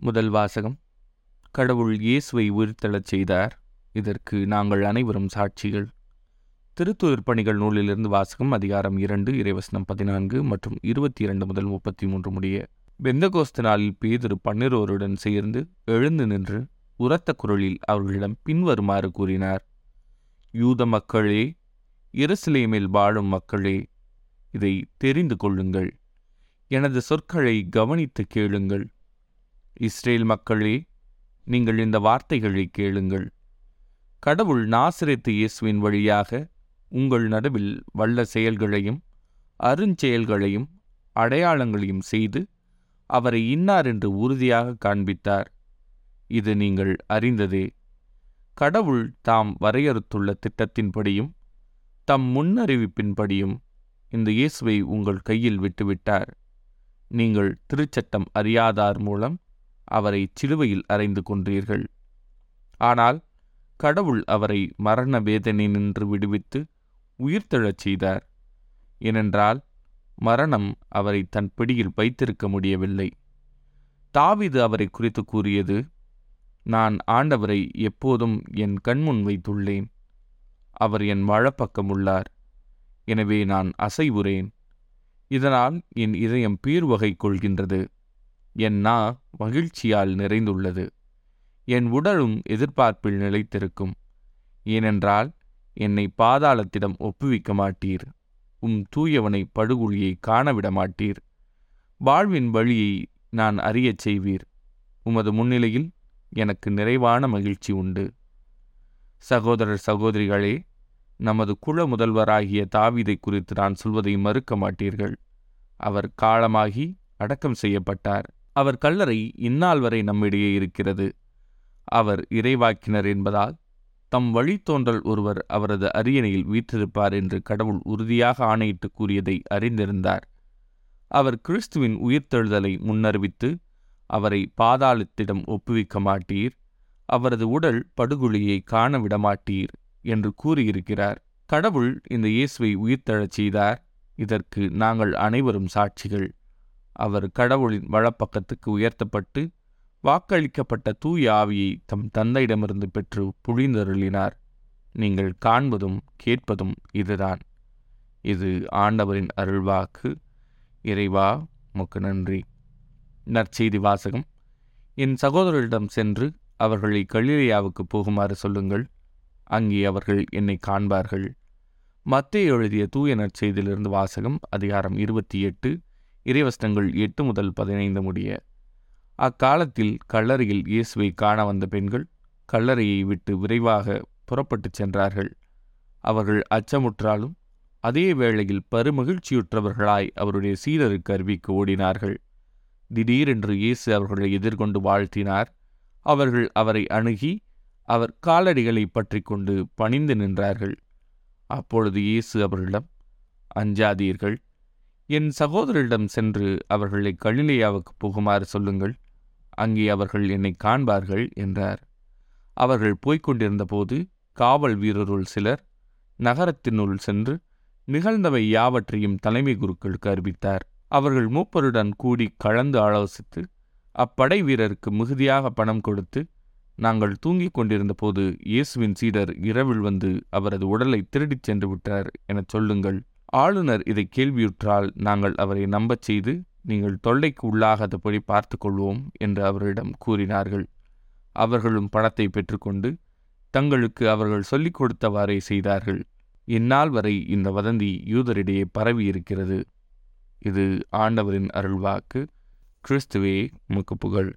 முதல் வாசகம். கடவுள் இயேசுவை உயிர்த்தெழச் செய்தார். இதற்கு நாங்கள் அனைவரும் சாட்சிகள். திருத்துயிர் பணிகள் நூலிலிருந்து வாசகம் அதிகாரம் இரண்டு இறைவசனம் பதினான்கு மற்றும் இருபத்தி இரண்டு முதல் முப்பத்தி மூன்று முடிய பெந்தகோஸ்து நாளில் பேதிரு பன்னிரோருடன் சேர்ந்து எழுந்து நின்று உரத்த குரலில் அவர்களிடம் பின்வருமாறு கூறினார். யூத மக்களே இருசிலேமில் வாழும் மக்களே இதை தெரிந்து கொள்ளுங்கள். எனது சொற்களை கவனித்து கேளுங்கள். இஸ்ரேல் மக்களே நீங்கள் இந்த வார்த்தைகளை கேளுங்கள். கடவுள் நாசிரித்து இயேசுவின் வழியாக உங்கள் நடுவில் வல்ல செயல்களையும் அருஞ்செயல்களையும் அடையாளங்களையும் செய்து அவரை இன்னார் என்று உறுதியாக காண்பித்தார். இது நீங்கள் அறிந்ததே. கடவுள் தாம் வரையறுத்துள்ள திட்டத்தின்படியும் தம் முன்னறிவிப்பின்படியும் இந்த இயேசுவை உங்கள் கையில் விட்டுவிட்டார். நீங்கள் திருச்சட்டம் அறியாதார் மூலம் அவரை சிலுவையில் அறைந்து கொன்றீர்கள். ஆனால் கடவுள் அவரை மரண வேதனை நின்று விடுவித்து உயிர்த்தெழச் செய்தார். ஏனென்றால் மரணம் அவரை தன் பிடியில் வைத்திருக்க முடியவில்லை. தாவிது அவரை குறித்து கூறியது நான் ஆண்டவரை எப்போதும் என் கண்முன் வைத்துள்ளேன். அவர் என் வழப்பக்கம் உள்ளார். எனவே நான் அசைவுறேன். இதனால் என் இதயம் பீர்வகை கொள்கின்றது. என் நா மகிழ்ச்சியால் நிறைந்துள்ளது. என் உடலும் எதிர்பார்ப்பில் நிலைத்திருக்கும். ஏனென்றால் என்னை பாதாளத்திடம் ஒப்புவிக்க மாட்டீர். உம் தூயவனை படுகொலியை காணவிட மாட்டீர். வாழ்வின் வழியை நான் அறியச் செய்வீர். உமது முன்னிலையில் எனக்கு நிறைவான மகிழ்ச்சி உண்டு. சகோதரர் சகோதரிகளே நமது குல முதல்வராகிய தாவிதை குறித்து நான் சொல்வதை மறுக்க மாட்டீர்கள். அவர் காலமாகி அடக்கம் செய்யப்பட்டார். அவர் கல்லறை இந்நாள் வரை நம்மிடையே இருக்கிறது. அவர் இறைவாக்கினர் என்பதால் தம் வழித்தோன்றல் ஒருவர் அவரது அரியணையில் வீற்றிருப்பார் என்று கடவுள் உறுதியாக ஆணையிட்டு கூறியதை அறிந்திருந்தார். அவர் கிறிஸ்துவின் உயிர்த்தெழுதலை முன்னறிவித்து அவரை பாதாளத்திடம் ஒப்புவிக்க மாட்டீர் அவரது உடல் படுகொலியை காண விடமாட்டீர் என்று கூறியிருக்கிறார். கடவுள் இந்த இயேசுவை உயிர்த்தெழச் செய்தார். இதற்கு நாங்கள் அனைவரும் சாட்சிகள். அவர் கடவுளின் வலப்பக்கத்துக்கு உயர்த்தப்பட்டு வாக்களிக்கப்பட்ட தூய ஆவியை தம் தந்தையிடமிருந்து பெற்று புழிந்தருளினார். நீங்கள் காண்பதும் கேட்பதும் இதுதான். இது ஆண்டவரின் அருள்வாக்கு. இறைவா உமக்கு நன்றி. நற்செய்தி வாசகம். என் சகோதரரிடம் சென்று அவர்களை கலிலேயாவுக்கு போகுமாறு சொல்லுங்கள். அங்கே அவர்கள் என்னை காண்பார்கள். மத்திய எழுதிய தூய நற்செய்தியிலிருந்து வாசகம் அதிகாரம் இருபத்தி எட்டு. இறைவஸ்தங்கள் எட்டு முதல் பதினைந்து முடிய. அக்காலத்தில் கல்லறையில் இயேசுவை காண வந்த பெண்கள் கல்லறையை விட்டு விரைவாக புறப்பட்டுச் சென்றார்கள். அவர்கள் அச்சமுற்றாலும் அதே வேளையில் பருமகிழ்ச்சியுற்றவர்களாய் அவருடைய சீரருக்கு அருவிக்கு ஓடினார்கள். திடீரென்று இயேசு அவர்களை எதிர்கொண்டு வாழ்த்தினார். அவர்கள் அவரை அணுகி அவர் காலடிகளை பற்றி கொண்டு பணிந்து நின்றார்கள். அப்பொழுது இயேசு அவர்களிடம் அஞ்சாதீர்கள் என் சகோதரிடம் சென்று அவர்களை கலிலேயாவுக்கு போகுமாறு சொல்லுங்கள். அங்கே அவர்கள் என்னை காண்பார்கள் என்றார். அவர்கள் போய்க் கொண்டிருந்தபோது காவல் வீரருள் சிலர் நகரத்தினுள் சென்று நிகழ்ந்தவை யாவற்றையும் தலைமை குருக்களுக்கு அறிவித்தார். அவர்கள் மூப்பருடன் கூடி கலந்து ஆலோசித்து அப்படை வீரருக்கு மிகுதியாக பணம் கொடுத்து நாங்கள் தூங்கிக் கொண்டிருந்த போது இயேசுவின் சீடர் இரவில் வந்து அவரது உடலை திருடிச் சென்று விட்டார் எனச் சொல்லுங்கள். ஆளுநர் இதை கேள்வியுற்றால் நாங்கள் அவரை நம்பச் செய்து நீங்கள் தொல்லைக்கு உள்ளாகாதபடி பார்த்து கொள்வோம் என்று அவரிடம் கூறினார்கள். அவர்களும் பணத்தை பெற்றுக்கொண்டு தங்களுக்கு அவர்கள் சொல்லிக் கொடுத்தவாறே செய்தார்கள். இந்நாள் வரை இந்த வதந்தி யூதரிடையே பரவி இருக்கிறது இது ஆண்டவரின் அருள்வாக்கு. கிறிஸ்துவே முக்கு புகழ்.